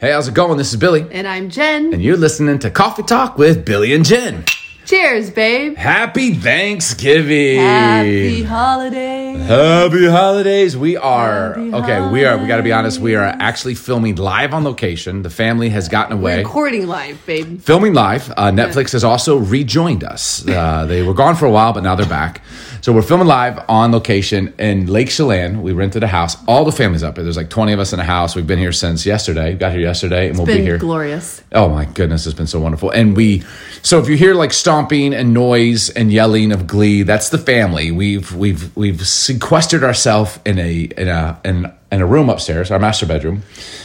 Hey, how's it going? This is Billy, And I'm Jen. and you're listening to Coffee Talk with Billy and Jen. Cheers, babe. Happy Thanksgiving! Happy holidays. Happy holidays. We are Happy okay. We are. We got to be honest. We are actually filming live on location. The family has gotten away. Recording live, babe. filming live. Uh, Netflix has also rejoined us. Uh, they were gone for a while, but now they're back. So we're filming live on location in Lake Chelan. We rented a house. All the family's up here. There's like 20 of us in a house. We've been here since yesterday. Got here yesterday, and we'll be here. glorious. Oh my goodness, it's been so wonderful. And we, so if you hear like stomping and noise and yelling of glee, that's the family. We've we've we've sequestered ourselves in a in a in, in a room upstairs, our master bedroom,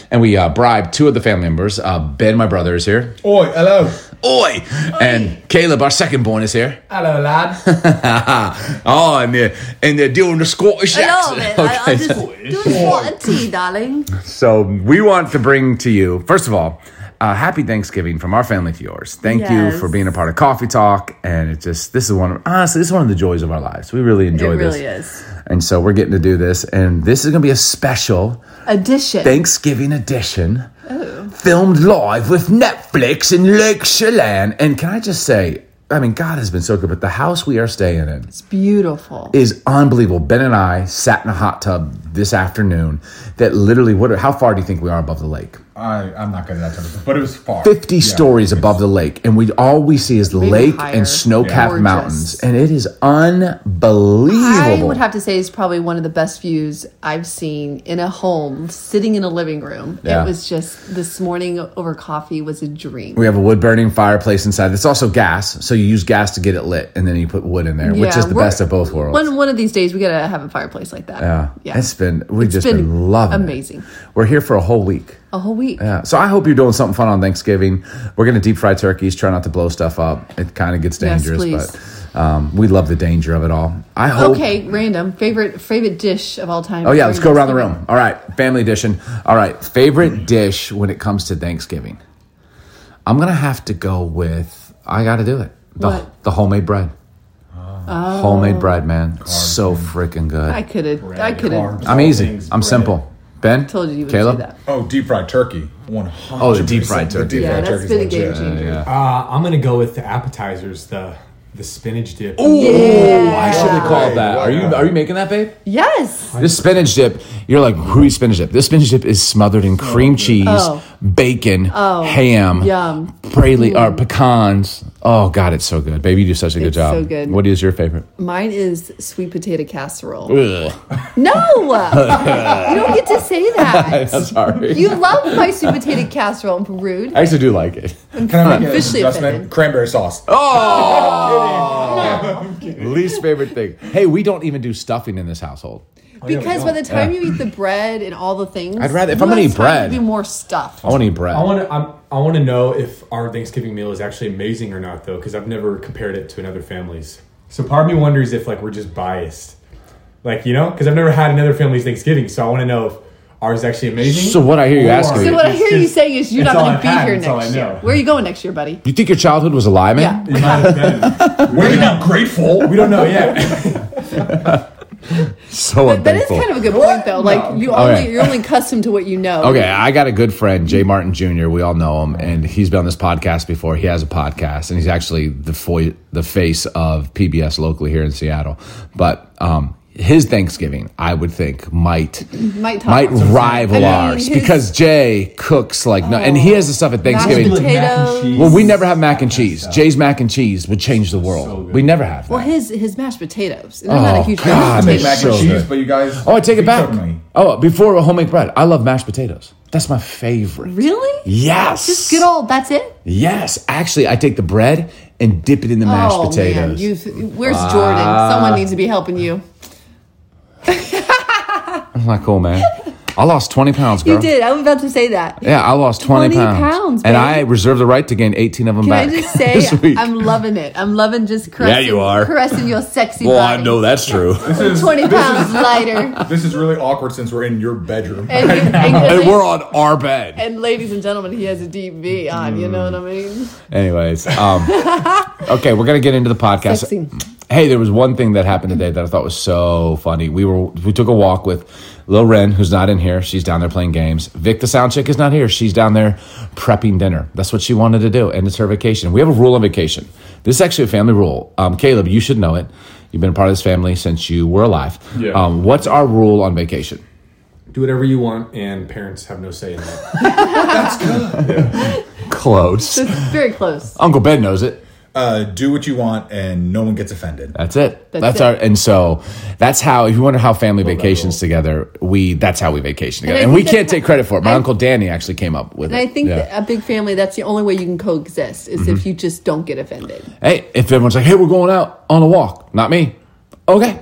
and we uh, bribed two of the family members. Uh, ben, my brother, is here. Oi, hello. Oi! And Caleb, our second born, is here. Hello, lad. oh, and they're, and they're doing the Scottish Hello, accent. man. I, I'm just doing what a tea, darling. So we want to bring to you, first of all, uh, happy Thanksgiving from our family to yours. Thank you for being a part of Coffee Talk, and it just this is one of honestly this is one of the joys of our lives. We really enjoy It this, really is. and so we're getting to do this, and this is going to be a special edition, Thanksgiving edition, Oh. filmed live with Netflix in Lake Chelan. And can I just say, I mean, God has been so good, but the house we are staying in it's beautiful. is unbelievable. Ben and I sat in a hot tub this afternoon. That literally, what? How far do you think we are above the lake? I, I'm not good at that type of stuff, but it was far. Fifty Yeah. stories above the lake, and we all we see is the Maybe lake higher. and snow-capped Gorgeous. mountains, and it is unbelievable. I would have to say it's probably one of the best views I've seen in a home, sitting in a living room. Yeah. It was just this morning over coffee was a dream. we have a wood burning fireplace inside. It's also gas, so you use gas to get it lit, and then you put wood in there, which is the best of both worlds. One one of these days we gotta have a fireplace like that. yeah. yeah. it's been we've It's just been, been loving it. Amazing. We're here for a whole week. a whole week. Yeah. So I hope you're doing something fun on Thanksgiving. We're gonna deep fry turkeys. Try not to blow stuff up. It kind of gets dangerous, please. but um, we love the danger of it all. I hope. Okay, random favorite favorite dish of all time. Oh yeah, let's go around the room. All right, family edition. All right, favorite dish when it comes to Thanksgiving. I'm gonna have to go with. I got to do it. The What? the homemade bread. Homemade bread, man, so freaking good. I could have. I could have. I'm easy. I'm bread. simple. Ben, told you you would Caleb. say that. Oh, deep fried turkey. 100 Oh, the deep fried turkey. Yeah, that's been a game changer. Yeah. Uh, I'm gonna go with the appetizers, the the spinach dip. Ooh, Yeah. I should have called that. Are you are you making that, babe? Yes. This spinach dip, you're like, who spinach dip? This spinach dip is smothered in cream cheese, Oh. Bacon, oh, ham, Yum. praline, or uh, mm. pecans. Oh God, it's so good, baby. You do such a good It's job. so good. What is your favorite? Mine is sweet potato casserole. Ugh. No, you don't get to say that. I'm sorry. You love my sweet potato casserole. Rude. I actually do like it. Can I make an Officially adjustment? offended. Cranberry sauce. Oh, least favorite thing. Hey, we don't even do stuffing in this household. Oh, because by the time you eat the bread and all the things, I'd rather- if you I'm gonna have eat time bread- to do more stuff. I want to eat bread. I want to I'm, I want to know if our Thanksgiving meal is actually amazing or not, though, because I've never compared it to another family's. So part of me wonders if like we're just biased, like you know, because I've never had another family's Thanksgiving, so I want to know if ours is actually amazing. So what I hear you or- asking So what I It's hear you just- saying is you're it's not all going I've to be had, here it's all I next year. know. Where are you going next year, buddy? you think your childhood was a lie, man? It might have been. We're not grateful. we don't know yet. So But that is kind of a good point, though. Like you only Okay. you're only accustomed to what you know. Okay, I got a good friend, Jay Martin Jr. We all know him, and he's been on this podcast before. He has a podcast, and he's actually the fo- the face of PBS locally here in Seattle. But um, his Thanksgiving, I would think, might Might might rival I mean, ours his- because Jay cooks like no, and he has the stuff at Thanksgiving. Mashed potatoes. Well, we never have mac and cheese. Jay's mac and cheese would change the world. we never have. Well, his his mashed potatoes. And I'm not a Oh, huge God, fan I of make mac and so cheese, good. but you guys. Oh, I take it back. Oh, before homemade bread, I love mashed potatoes. That's my favorite. Really? Yes. Just good old. That's it. Yes, actually, I take the bread and dip it in the mashed oh potatoes. man, you where's Jordan? Someone ah. needs to be helping you. That's not cool, man. I lost twenty pounds, girl. You did. I was about to say that. Yeah, I lost twenty, 20 pounds, and. I reserve the right to gain eighteen of them Can back. I just say this week. I'm loving it. I'm loving just caressing, you are. caressing your sexy well, body. I know that's true. This is, Twenty pounds lighter. this is really awkward since we're in your bedroom. And, and, and we're on our bed. and ladies and gentlemen, he has a deep V on. You know what I mean? Anyways, um, okay, we're gonna get into the podcast. Sexy. Hey, there was one thing that happened today that I thought was so funny. We were we took a walk with Lil Ren, who's not in here, she's down there playing games. Vic, the sound chick, is not here. She's down there prepping dinner. That's what she wanted to do, and it's her vacation. We have a rule on vacation. This is actually a family rule. Um, Caleb, you should know it. You've been a part of this family since you were alive. Yeah. Um, what's our rule on vacation? Do whatever you want, and parents have no say in that. That's good. Yeah. Close. It's very close. Uncle Ben knows it. Uh, do what you want, and no one gets offended. That's it. That's, That's it. our and so that's how if you wonder how family vacations together, we that's how we vacation together. I And, we can't take credit for it. My I- uncle Danny actually came up with And it. I think Yeah. a big family, that's the only way you can coexist is Mm-hmm. if you just don't get offended. Hey, if everyone's like, "Hey, we're going out on a walk," not me. Okay.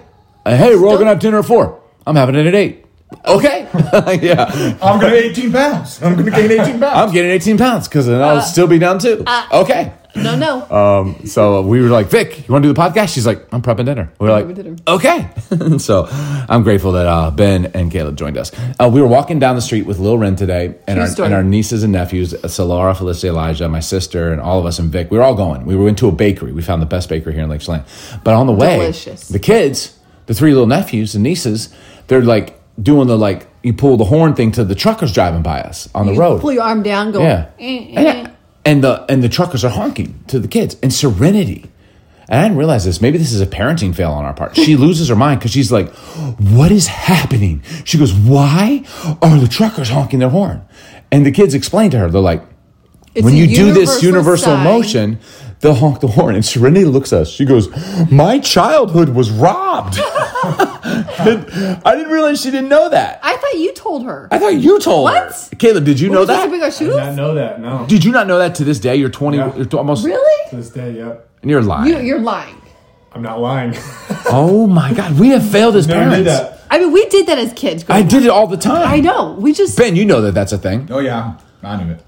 Uh, hey, we're all gonna have dinner at four. I'm having it at eight. Okay. yeah. I'm gonna gain 18 pounds. I'm gonna gain 18 pounds. I'm getting 18 pounds because then I'll still be down two. okay. No, no. Um, so we were like, Vic, you want to do the podcast? She's like, I'm prepping dinner. We are like, dinner. okay. so I'm grateful that uh, Ben and Caleb joined us. Uh, we were walking down the street with Lil Ren today, and our, and our nieces and nephews, uh, Solara, Felicity, Elijah, my sister, and all of us and Vic. We were all going. We were into a bakery. We found the best bakery here in Lake Chelan. But on the way, Delicious. the kids, the three little nephews and nieces, they're like doing the like you pull the horn thing to the truckers driving by us on the you road. pull your arm down, go. Yeah. "Eh, eh, And, the and the truckers are honking to the kids and Serenity. And I didn't realize this. Maybe this is a parenting fail on our part. She loses her mind because she's like, "What is happening?" She goes, "Why are the truckers honking their horn?" And the kids explain to her, they're like, It's "When you do this universal universal sign. motion, they'll honk the horn." And Serenity looks at us. She goes, "My childhood was robbed." And I didn't realize she didn't know that. I thought you told her. I thought you told What? her. Caleb, did you know that? to bring our I did not know that. No. Did you not know that to this day? You're 20, Yeah. you're almost, Really? To this day, yep. and you're lying. You, you're lying. I'm not lying. oh my God, we have failed as Never parents. did that. I mean, we did that as kids. I growing did it all the time. I know. We just. Ben, you know that that's a thing. Oh yeah, I knew it.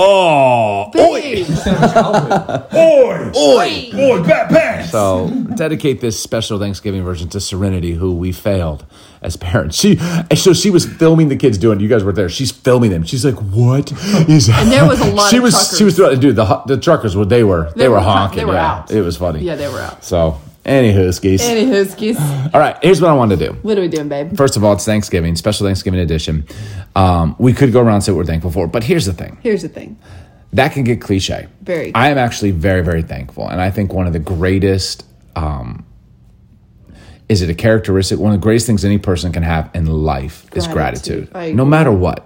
Oh, Babe. Oi, oi. oi, bad pants. So dedicate this special Thanksgiving version to Serenity, who we failed as parents. She, so she was filming the kids doing. You guys were there. She's filming them. She's like, "What is?" That? And there was a lot She of was. truckers. She was throwing. Dude, the the truckers were. They were. They, They were, were- honking. they were yeah. out. It was funny. Yeah, they were out. So, anywho, skis. Any huskies. All right. Here's what I wanted to do. What are we doing, babe? First of all, it's Thanksgiving, special Thanksgiving edition. Um, we could go around and say what we're thankful for, but here's the thing Here's the thing. that can get cliche. Very. I am actually very, very thankful. And I think one of the greatest, um, is it a characteristic? One of the greatest things any person can have in life is Gratitude. gratitude. No matter what.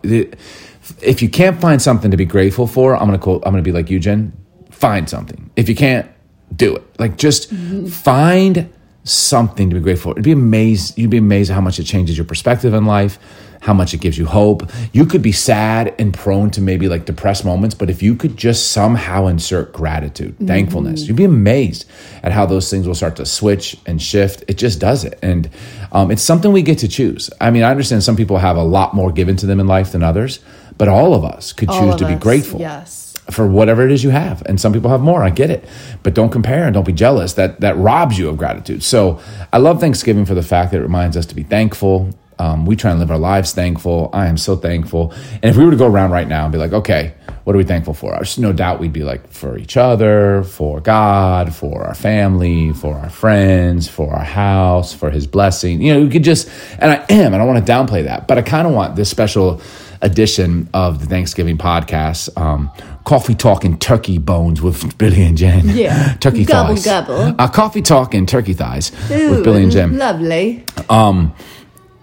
If you can't find something to be grateful for, I'm gonna quote, I'm gonna be like you, Jen. Find something. If you can't, do it. Like just Mm-hmm. find something to be grateful for. It'd be amazed. You'd be amazed at how much it changes your perspective in life, how much it gives you hope. You could be sad and prone to maybe like depressed moments, but if you could just somehow insert gratitude, Mm-hmm. thankfulness, you'd be amazed at how those things will start to switch and shift. It just does it. And um, it's something we get to choose. I mean, I understand some people have a lot more given to them in life than others, but all of us could All choose to be grateful Yes. For whatever it is you have. And some people have more. I get it. But don't compare and don't be jealous that that robs you of gratitude. So i love thanksgiving for the fact that it reminds us to be thankful. Um, we try and live our lives thankful. I am so thankful. And if we were to go around right now and be like okay what are we thankful for? There's no doubt we'd be like for each other for god for our family for our friends for our house for his blessing. You know we could just and i am and i don't want to downplay that but i kind of want this special edition of the Thanksgiving podcast, um, Coffee Talk and Turkey Bones with Billy and Jen. Yeah. turkey Gobble, thighs. gobble. Uh, coffee Talk and Turkey Thighs with Billy and Jen. Lovely. Um,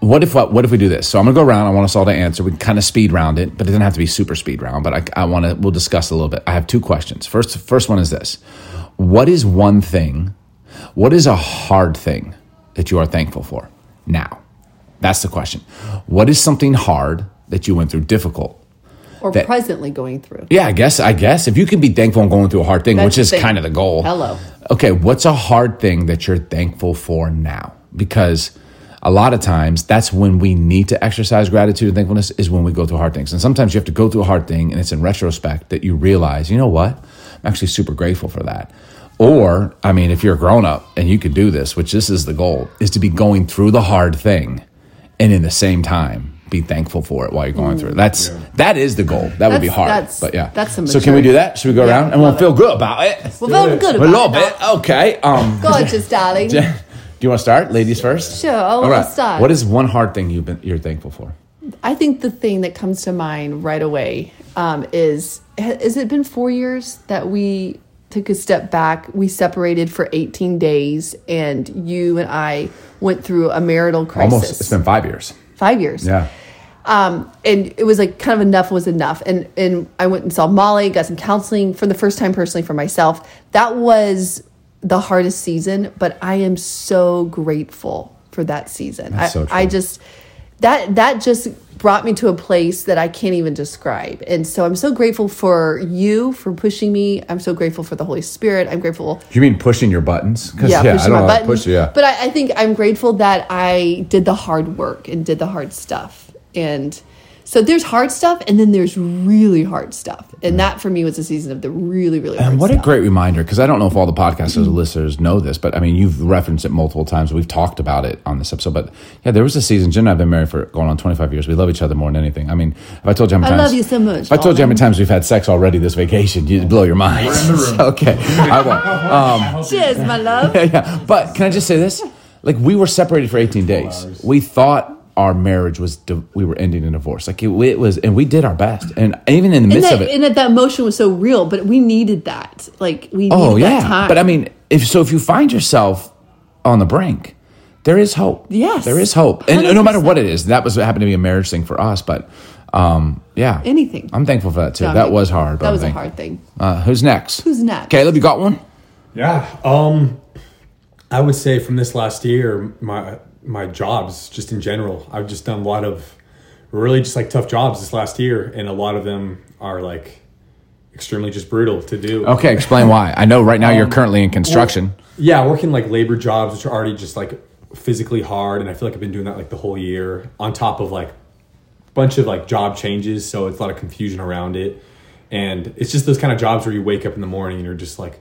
What if what, what if we do this? So I'm gonna go around. I want us all to answer. We can kind of speed round it, but it doesn't have to be super speed round. But I, I want to. We'll discuss a little bit. I have two questions. First, first one is this: What is one thing? What is a hard thing that you are thankful for now? That's the question. What is something hard that you went through, difficult? Or That- presently going through. Yeah, I guess. I guess if you can be thankful and going through a hard thing, That's which is kind of the goal. Hello. Okay, what's a hard thing that you're thankful for now? Because a lot of times that's when we need to exercise gratitude and thankfulness is when we go through hard things. And sometimes you have to go through a hard thing and it's in retrospect that you realize, you know what? I'm actually super grateful for that. Or, I mean, if you're a grown up and you could do this, which this is the goal, is to be going through the hard thing and in the same time be thankful for it while you're going through it. That's that is the goal. That would be hard. that's- but yeah. that's some so can we do that? Should we go Yeah, around and we'll love feel good about it? Well, very good A about little it. bit. Okay. Um Gorgeous, darling. Do you want to start, ladies first? Sure, I'll, All right. start. What is one hard thing you've been you're thankful for? I think the thing that comes to mind right away um, is has it been four years that we took a step back? We separated for 18 days, and you and I went through a marital crisis. Almost. It's been five years. Five years. Yeah. Um, and it was like kind of enough was enough. And and I went and saw Molly, got some counseling for the first time personally for myself. That was the hardest season, but I am so grateful for that season. That's I, so true. I just that that just brought me to a place that I can't even describe. And so I'm so grateful for you for pushing me. I'm so grateful for the Holy Spirit. I'm grateful You mean pushing your buttons? 'Cause, yeah, I pushing don't my buttons. Push, yeah. But I, I think I'm grateful that I did the hard work and did the hard stuff. And so there's hard stuff, and then there's really hard stuff. And that for me was a season of the really, really hard And what stuff. a great reminder, because I don't know if all the podcasters or listeners know this, but I mean, you've referenced it multiple times. We've talked about it on this episode. But yeah, there was a season, Jen and I have been married for going on 25 years. We love each other more than anything. I mean, if I told you how many I times. love you so much, If I told you how many times we've had sex already this vacation, you'd blow your mind. in the room. okay. I won't. Um, Cheers, my love. yeah. But can I just say this? Like we were separated for 18 days. We thought our marriage was di- we were ending in divorce. Like it, it was, and we did our best. And even in the And midst that, of it, and that, that emotion was so real, but we needed that. Like we needed oh that yeah. time. But I mean, if so, if you find yourself on the brink, there is hope. Yes. there is hope, and no matter what it is, that was what happened to be a marriage thing for us. But um, yeah, Anything. I'm thankful for that too. No, I that mean, was hard. but That was a hard thing. Uh, who's next? Who's next? Caleb, you got one? Yeah. Um, I would say from this last year, my my jobs, just in general, I've just done a lot of really just like tough jobs this last year, and a lot of them are like extremely just brutal to do. Okay, explain why. I know right now you're Um, currently in construction. Yeah, working like labor jobs, which are already just like physically hard, and I feel like I've been doing that like the whole year, on top of like a bunch of like job changes, so it's a lot of confusion around it, and it's just those kind of jobs where you wake up in the morning and you're just like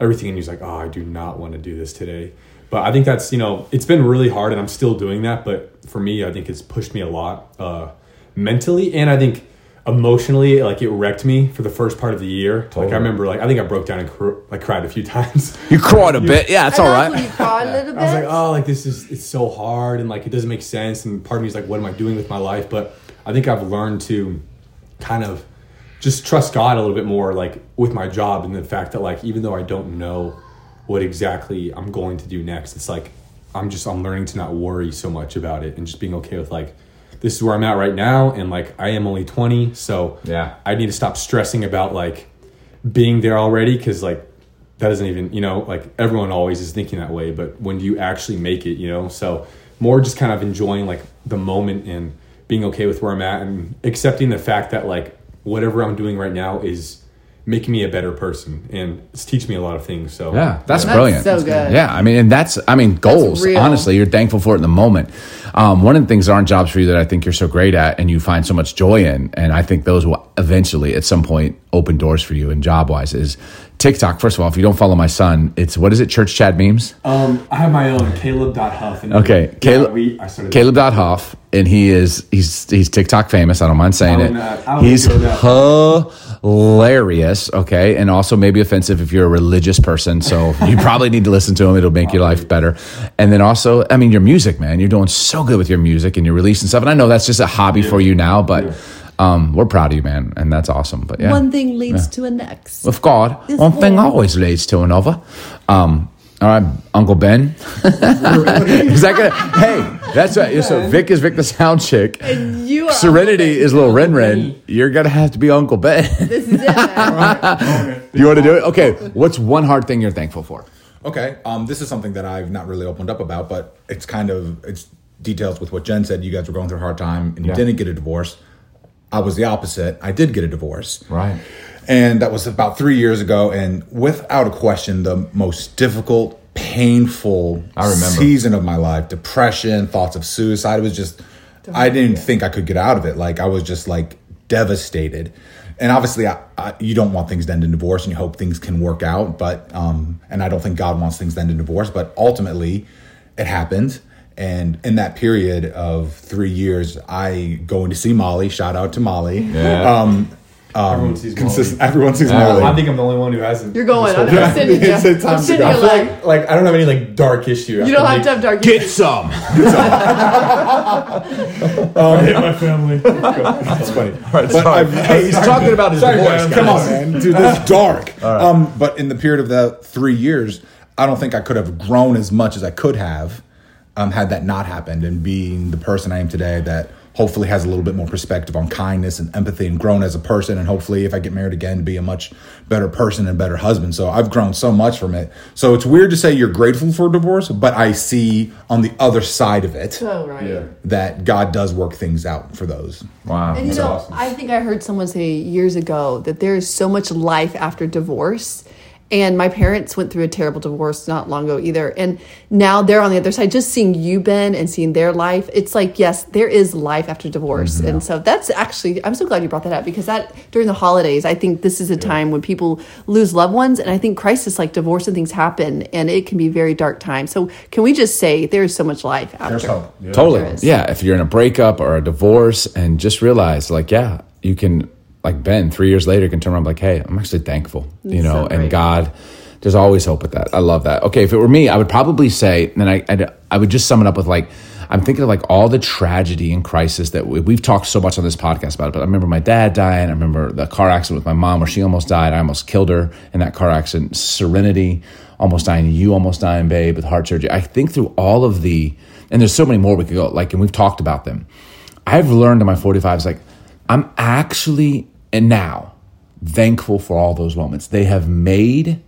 everything, and you're like, oh, I do not want to do this today. But I think that's you know it's been really hard, and I'm still doing that. But for me, I think it's pushed me a lot uh, mentally, and I think emotionally, like it wrecked me for the first part of the year. Like I remember, like I think I broke down and cr- like cried a few times. You cried a bit. Yeah, it's all I know when right. you cry a little bit. I was like, oh, like this is it's so hard and like it doesn't make sense. And part of me is like, what am I doing with my life? But I think I've learned to kind of just trust God a little bit more, like with my job and the fact that like even though I don't know what exactly I'm going to do next, it's like I'm just I'm learning to not worry so much about it and just being okay with like this is where I'm at right now and like I am only 20, so Yeah. I need to stop stressing about like being there already because like that doesn't even you know like everyone always is thinking that way but when do you actually make it you know so more just kind of enjoying like the moment and being okay with where i'm at and accepting the fact that like whatever i'm doing right now is making me a better person and it's teaching me a lot of things so Yeah, that's, That's brilliant. so good. Yeah, I mean, and that's I mean, goals. Honestly, you're thankful for it in the moment. Um, one of the things that aren't jobs for you that I think you're so great at, and you find so much joy in, and I think those will eventually, at some point, open doors for you. And job wise, is TikTok. First of all, if you don't follow my son, it's what is it? Church Chad memes. um i have my own caleb.huff and Okay, yeah, Caleb. we, I started Caleb.Huff, and he is he's he's TikTok famous. I don't mind saying I it. will not- I will he's go that. Hilarious. Okay, and also maybe offensive if you're a religious person. So you probably need to listen to him. It'll make your life better. And then also, I mean, your music, man. You're doing so good with your music and your release and stuff. And I know that's just a hobby for you now, but um, we're proud of you, man, and that's awesome. But yeah, One thing leads to a next. with God, This one thing always leads to another. Um, all right, Uncle Ben. is that gonna? Hey, that's right. So Vic is Vic the sound chick. you are Serenity is little Ren Ren. You're gonna have to be Uncle Ben. This is it, man. you want to do it? Okay. What's one hard thing you're thankful for? Okay, um, this is something that I've not really opened up about, but it's kind of it's details with what Jen said. You guys were going through a hard time and you Yeah. didn't get a divorce. I was the opposite. I did get a divorce. Right. And that was about three years ago. And without a question, the most difficult, painful I remember. season of my life depression, thoughts of suicide. It was just, I didn't think I could get out of it. Like, I was just like devastated. And obviously, I, I, you don't want things to end in divorce and you hope things can work out. But, um, and I don't think God wants things to end in divorce. But ultimately, it happened. And in that period of three years, I going to see Molly. Shout out to Molly. Yeah. Um, Everyone sees consistent. Molly. Everyone sees I Molly. think I'm the only one who hasn't. You're going. I'm, whole I'm sitting here. It's a time I'm to sitting go. here I I feel like, like, like I don't have any like dark issue. you don't have to have dark. Issue. Get some. I hate my family. That's funny. But I've, Hey, he's talking about his Sorry, divorce. man. Come on, man, dude, this is dark. Um, but in the period of the three years, I don't think I could have grown as much as I could have um, had that not happened. And being the person I am today, that hopefully has a little bit more perspective on kindness and empathy, and grown as a person. And hopefully, if I get married again, to be a much better person and better husband. So I've grown so much from it. So it's weird to say you're grateful for divorce, but I see on the other side of it Oh, right. Yeah. that God does work things out for those. Wow. And you That's know, awesome. I think I heard someone say years ago that there is so much life after divorce. And my parents went through a terrible divorce not long ago either. And now they're on the other side. Just seeing you, Ben, and seeing their life, it's like, yes, there is life after divorce. Mm-hmm. And so that's actually, I'm so glad you brought that up because that during the holidays, I think this is a time when people lose loved ones. And I think crisis like divorce and things happen and it can be very dark time. So can we just say there's so much life after? There's hope. Totally. There is. Yeah. If you're in a breakup or a divorce and just realize, like, yeah, you can, like Ben, three years later, can turn around like, hey, I'm actually thankful, you That's know, so and. God, there's always hope with that. I love that. Okay. If it were me, I would probably say, and I, I'd, I would just sum it up with like, I'm thinking of like all the tragedy and crisis that we, we've talked so much on this podcast about it. But I remember my dad dying. I remember the car accident with my mom where she almost died. I almost killed her in that car accident. Serenity, almost dying. You almost dying, babe, with heart surgery. I think through all of the, and there's so many more we could go. Like, and we've talked about them. I've learned in my 45s, like, I'm actually, and now, thankful for all those moments. They have made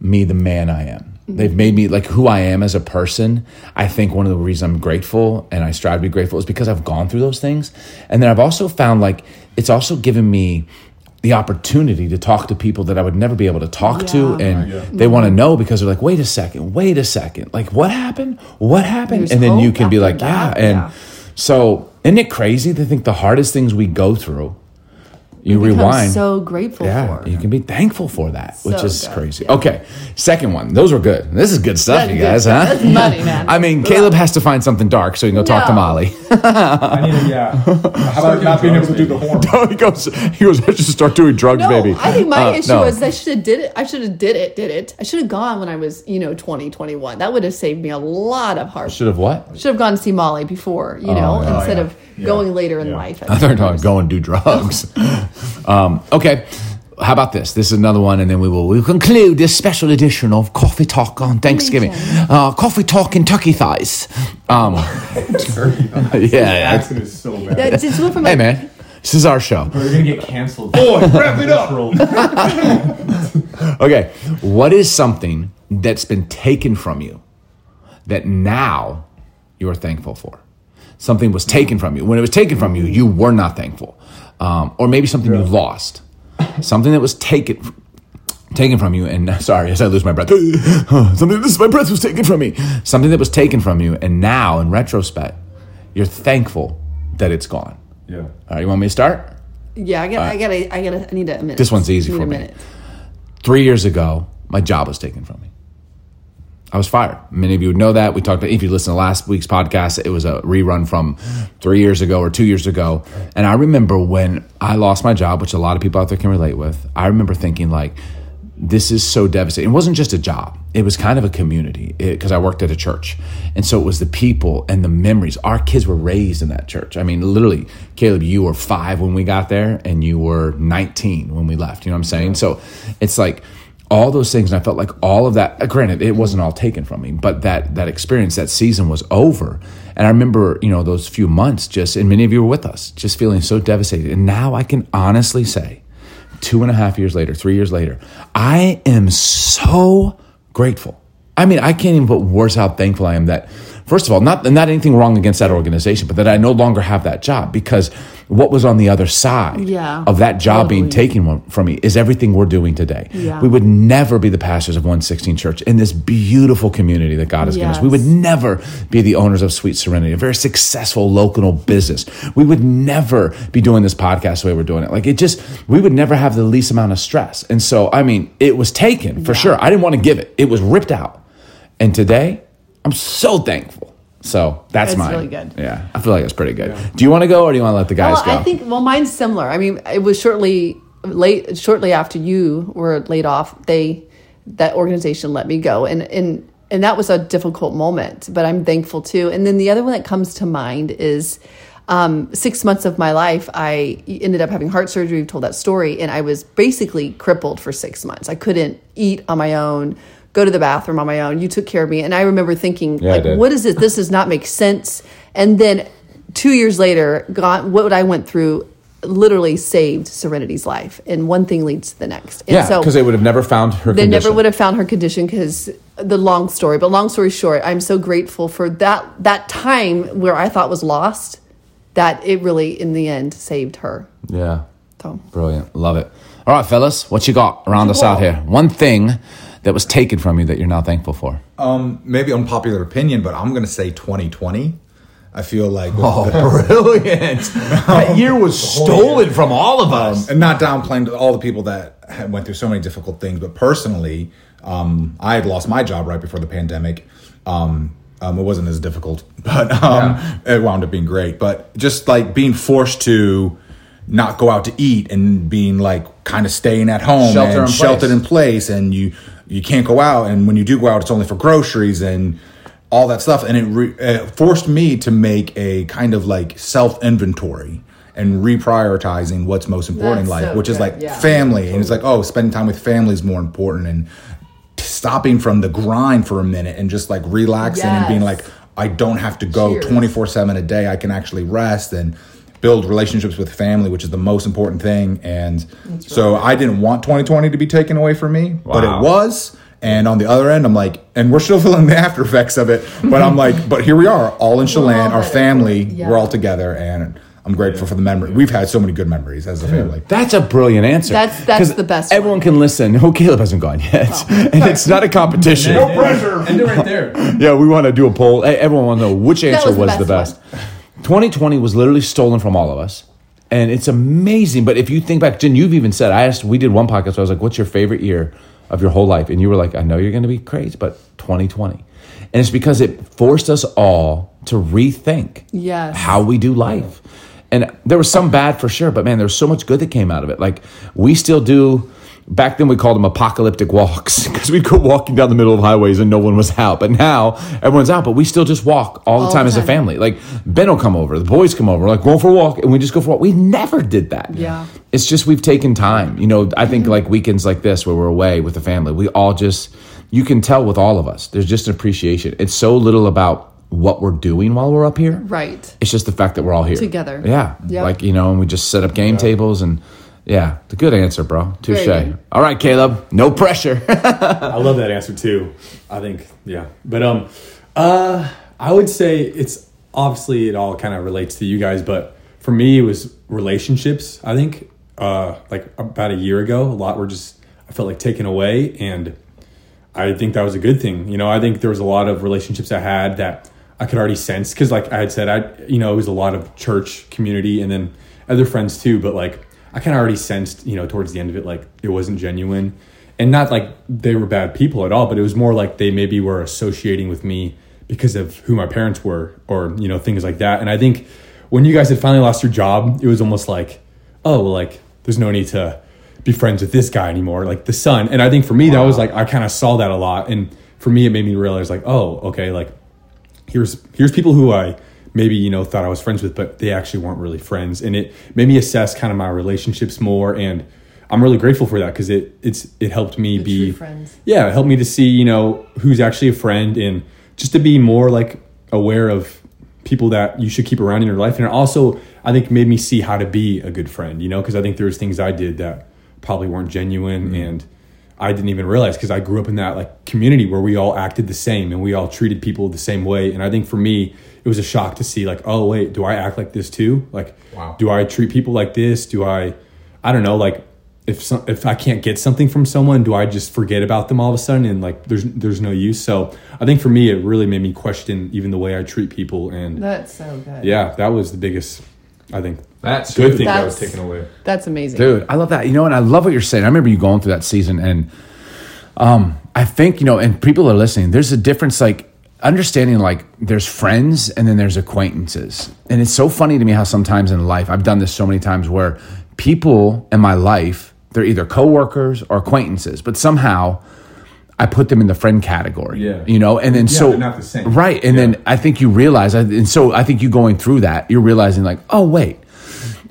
me the man I am. They've made me like who I am as a person. I think one of the reasons I'm grateful and I strive to be grateful is because I've gone through those things. And then I've also found like it's also given me the opportunity to talk to people that I would never be able to talk to. Yeah. And they want to know because they're like, wait a second, wait a second. Like, what happened? What happened? There's and then you can be like, yeah. And Yeah. so, isn't it crazy to think the hardest things we go through, you Become rewind. so grateful Yeah, for. you can be thankful for that, which is good, crazy. yeah. Okay, second one. Those were good. This is good stuff, That's you guys, stuff. huh? That's money, man. I mean, Caleb has to find something dark so he can go talk to Molly. I need to, yeah. How about not being able to do the horn? he goes, he goes, I should start doing drugs, No, baby. I think my Uh, issue no. was I should have did it. I should have did it. Did it? I should have gone when I was, you know, 20, 21. That would have saved me a lot of heart. should have what? Should have gone to see Molly before, you know, yeah. instead Oh, yeah. of Yeah. going later in Yeah. life. I thought you were go and do drugs. um, okay. How about this? This is another one, and then we will we'll conclude this special edition of Coffee Talk on Thanksgiving. Uh, coffee Talk in Turkey thighs. Um, yeah, yeah. accent is so bad. That's it's went from Hey man, this is our show. We're gonna get canceled. Boy, wrap it up. Okay, what is something that's been taken from you that now you are thankful for? Something was taken from you. When it was taken from you, you were not thankful, um, or maybe something you lost, something that was taken taken from you. And sorry, as I lose my breath, something this is my breath was taken from me. Something that was taken from you, and now in retrospect, you're thankful that it's gone. Yeah. All right, you want me to start? yeah, I got, I got, I got, I need a minute. This one's easy I need for a me. minute. three years ago, my job was taken from me. I was fired. Many of you would know that. We talked about, if you listen to last week's podcast, it was a rerun from three years ago or two years ago. And I remember when I lost my job, which a lot of people out there can relate with, I remember thinking, like, this is so devastating. It wasn't just a job, it was kind of a community because I worked at a church. And so it was the people and the memories. Our kids were raised in that church. I mean, literally, Caleb, you were five when we got there, and you were 19 when we left. You know what I'm saying? So it's like, all those things and i felt like all of that granted it wasn't all taken from me but that that experience that season was over. And i remember you know those few months just and many of you were with us just feeling so devastated. And now i can honestly say two and a half years later three years later i am so grateful. I mean i can't even put words how thankful i am that first of all not not anything wrong against that organization but that i no longer have that job because what was on the other side Yeah, of that job being taken from me is everything we're doing today Yeah. we would never be the pastors of 116 Church in this beautiful community that God has given us. We would never be the owners of Sweet Serenity, a very successful local business. We would never be doing this podcast the way we're doing it. Like it just, we would never have the least amount of stress. And so, I mean, it was taken for sure. I didn't want to give it. It was ripped out. And today, I'm so thankful. So that's That's mine. really good. Yeah, I feel like it's pretty good. Do you want to go or do you want to let the guys Well, go? I think well, mine's similar. I mean, it was shortly late shortly after you were laid off, they that organization let me go, and and and that was a difficult moment, but I'm thankful too. And then the other one that comes to mind is. Um, six months of my life, I ended up having heart surgery. We've told that story, and I was basically crippled for six months. I couldn't eat on my own, go to the bathroom on my own. You took care of me, and I remember thinking, Yeah, like, what is this? This does not make sense. And then two years later, God, what I went through literally saved Serenity's life, and one thing leads to the next. And Yeah, because they would have never found her. they never would have found her condition because the long story. But long story short, I'm so grateful for that that time where I thought was lost, that it really in the end saved her. Yeah. So Brilliant. Love it. All right, fellas, what you got around you us out here? One thing that was taken from you that you're now thankful for. Um, maybe unpopular opinion, but I'm gonna say 2020. I feel like Oh, brilliant. that year was stolen from all of us. and not downplaying all the people that went through so many difficult things, but personally, um, I had lost my job right before the pandemic. Um, um, it wasn't as difficult, but um, it wound up being great. But just like being forced to not go out to eat and being like kind of staying at home Shelter and in sheltered in place, and you you can't go out, and when you do go out, it's only for groceries and all that stuff, and it, re- it forced me to make a kind of like self inventory and reprioritizing what's most important in life, so which is like yeah. family, and it's like oh, spending time with family is more important, and stopping from the grind for a minute and just like relaxing and being like I don't have to go Cheers. 24 7 a day. I can actually rest and build relationships with family, which is the most important thing. And so I didn't want 2020 to be taken away from me, but it was. And on the other end, I'm like, and we're still feeling the after effects of it. But I'm like, but here we are, all in Chelan, all our family, Yeah. we're all together. And I'm grateful for the memory. We've had so many good memories as a family. That's a brilliant answer. That's- that's 'Cause the best Everyone one. can listen. Oh, Caleb hasn't gone yet, oh. and it's not a competition. No pressure. End it right there. Yeah, we want to do a poll. Everyone want to know which answer was was, the the best best. 2020 was literally stolen from all of us. And it's amazing. But if you think back, Jen, you've even said, I asked, we did one podcast where I was like, what's your favorite year of your whole life? And you were like, I know you're going to be crazy, but 2020. And it's because it forced us all to rethink Yes. how we do life. And there was some bad for sure, but man, there was so much good that came out of it. Like we still do. Back then, we called them apocalyptic walks because we'd go walking down the middle of highways and no one was out. But now everyone's out, but we still just walk all the time the as a family. Like Ben will come over, the boys come over, like going for a walk, and we just go for a walk. We never did that. Yeah. it's just we've taken time. You know, I think like weekends like this where we're away with the family, we all just you can tell with all of us. There's just an appreciation. It's so little about what we're doing while we're up here. right. It's just the fact that we're all here Together. Yeah, Yep. like you know, and we just set up game tables and yeah, the good answer, bro. Touche. All right, Caleb, no pressure. I love that answer too. I think yeah, but um, uh, I would say it's obviously it all kind of relates to you guys, but for me it was relationships. I think uh, like about a year ago, a lot were just I felt like taken away, and I think that was a good thing. You know, I think there was a lot of relationships I had that I could already sense because, like I had said, I you know it was a lot of church community and then other friends too. But like I kind of already sensed, you know, towards the end of it, like it wasn't genuine, and not like they were bad people at all, but it was more like they maybe were associating with me because of who my parents were or you know things like that. And I think when you guys had finally lost your job, it was almost like, oh, well, like there's no need to be friends with this guy anymore, like the son. And I think for me, that was like I kind of saw that a lot, and for me, it made me realize like, oh, okay, like here's here's people who I maybe you know thought I was friends with, but they actually weren't really friends, and it made me assess kind of my relationships more, and I'm really grateful for that because it it's it helped me The be true friends. yeah, it helped me to see you know who's actually a friend, and just to be more like aware of people that you should keep around in your life, and it also I think made me see how to be a good friend, you know, because I think there's things I did that probably weren't genuine mm-hmm. and. I didn't even realize because I grew up in that like community where we all acted the same and we all treated people the same way. And I think for me, it was a shock to see like, oh wait, do I act like this too? Like, Wow. do I treat people like this? Do I, I don't know, like if some, if I can't get something from someone, do I just forget about them all of a sudden and like there's there's no use? So I think for me, it really made me question even the way I treat people. And That's so good. yeah, that was the biggest, I think, That's good thing that was That's- taken away. That's amazing. Dude, I love that. You know, and I love what you're saying. I remember you going through that season, and um, I think you know, and people are listening. There's a difference, like understanding, like there's friends and then there's acquaintances, and it's so funny to me how sometimes in life I've done this so many times where people in my life, they're either coworkers or acquaintances, but somehow I put them in the friend category. Yeah. You know, and then Yeah, so not the same. right, and then I think you realize, and so I think you going through that, you're realizing like, oh wait,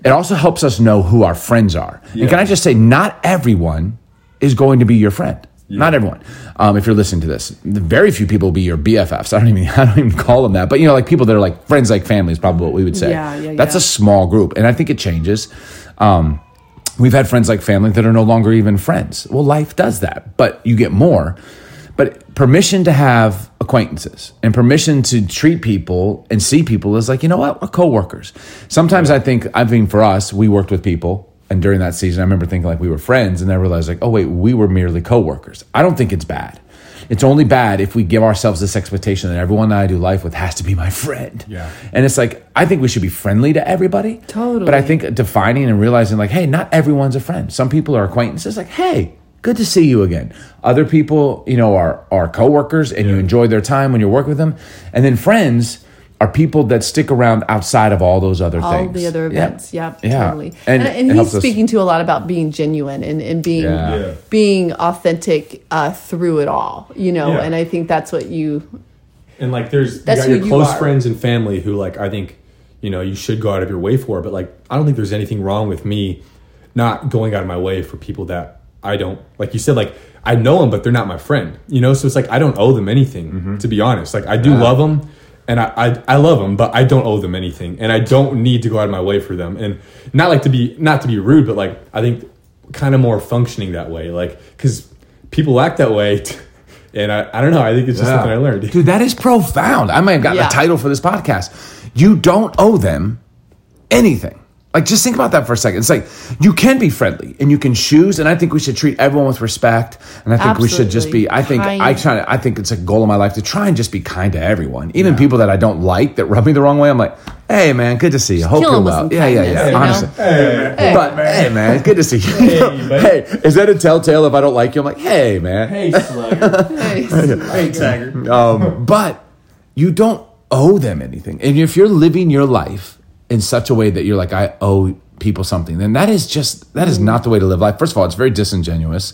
it also helps us know who our friends are. And can I just say, not everyone is going to be your friend. Not everyone. Um, if you're listening to this, very few people will be your BFFs. I don't even I don't even call them that. But you know, like people that are like friends, like family is probably what we would say. Yeah, yeah, That's yeah. a small group, and I think it changes. Um, we've had friends like family that are no longer even friends. Well, life does that, but you get more. But permission to have acquaintances and permission to treat people and see people is like, you know what, we're coworkers. Sometimes I think, I mean, for us, we worked with people. And during that season, I remember thinking like we were friends, and then I realized like, oh wait, we were merely coworkers. I don't think it's bad. It's only bad if we give ourselves this expectation that everyone that I do life with has to be my friend. Yeah. And it's like I think we should be friendly to everybody. Totally. But I think defining and realizing like, hey, not everyone's a friend. Some people are acquaintances. Like, hey, good to see you again. Other people, you know, are are coworkers, and you enjoy their time when you're working with them. And then friends are people that stick around outside of all those other all things. All the other events. Yep, Yeah. totally. And And, and, helps he's us- speaking to a lot about being genuine and, and being Yeah. Yeah. being authentic uh, through it all. You know, Yeah. and I think that's what you. And like, there's That's you got who your you close are. friends and family who, like, I think, you know, you should go out of your way for. But like, I don't think there's anything wrong with me not going out of my way for people that I don't like. You said like I know them, but they're not my friend. You know, so it's like I don't owe them anything. Mm-hmm. To be honest, like I do love them. And I, I, I love them, but I don't owe them anything, and I don't need to go out of my way for them. And not like to be not to be rude, but like I think kind of more functioning that way, like because people act that way, and I, I don't know. I think it's just something I learned. Dude, that is profound. I might have gotten Yeah. a title for this podcast. You don't owe them anything. Like, just think about that for a second. It's like you can be friendly and you can choose, and I think we should treat everyone with respect. And I think we should just be. I think I try. To, I think it's a goal of my life to try and just be kind to everyone, even people that I don't like that rub me the wrong way. I'm like, hey man, good to see you. Hope you're well. Yeah, yeah, yeah. kindness, you know? Honestly. but hey man, good to see you. Hey, is that a telltale if I don't like you? I'm like, hey man. Hey, slugger. hey, Tiger. Um, but you don't owe them anything. And if you're living your life in such a way that you're like, I owe people something, then that is just that is not the way to live life. First of all, it's very disingenuous.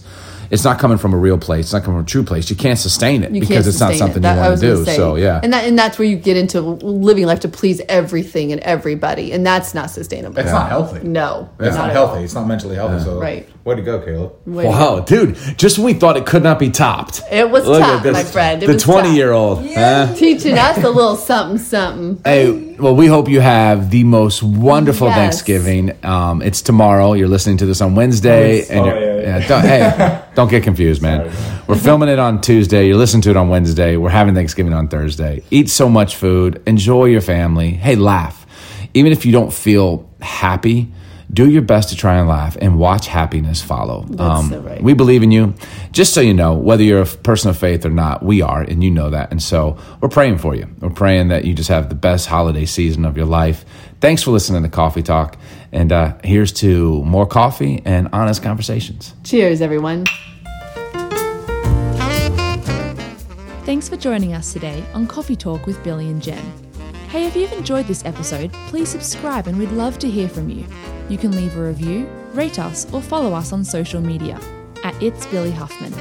It's not coming from a real place. It's not coming from a true place. You can't sustain it You because can't it's not something it. That- you want to do. say. So yeah, and that and that's where you get into living life to please everything and everybody, and that's not sustainable. It's not healthy. No, It's not, at healthy. all. It's not mentally healthy. So Right. way to go, Caleb. Way to wow, dude, just when we thought it could not be topped, It was Look at tough, this. my friend. It the twenty-year-old. huh? Teaching us a little something, something. Hey, well, we hope you have the most wonderful Yes. Thanksgiving. Um, it's tomorrow. You're listening to this on Wednesday, Oh, and yeah, yeah. yeah, don't, hey, don't get confused, man. We're filming it on Tuesday. You're listening to it on Wednesday. We're having Thanksgiving on Thursday. Eat so much food. Enjoy your family. Hey, laugh. Even if you don't feel happy, do your best to try and laugh and watch happiness follow. Um, right. We believe in you. Just so you know, whether you're a person of faith or not, we are, and you know that. And so we're praying for you. We're praying that you just have the best holiday season of your life. Thanks for listening to Coffee Talk. And uh, here's to more coffee and honest conversations. Cheers, everyone. Thanks for joining us today on Coffee Talk with Billy and Jen. Hey, if you've enjoyed this episode, please subscribe and we'd love to hear from you. You can leave a review, rate us, or follow us on social media at It's Billy Huffman.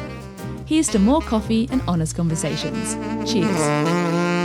Here's to more coffee and honest conversations. Cheers.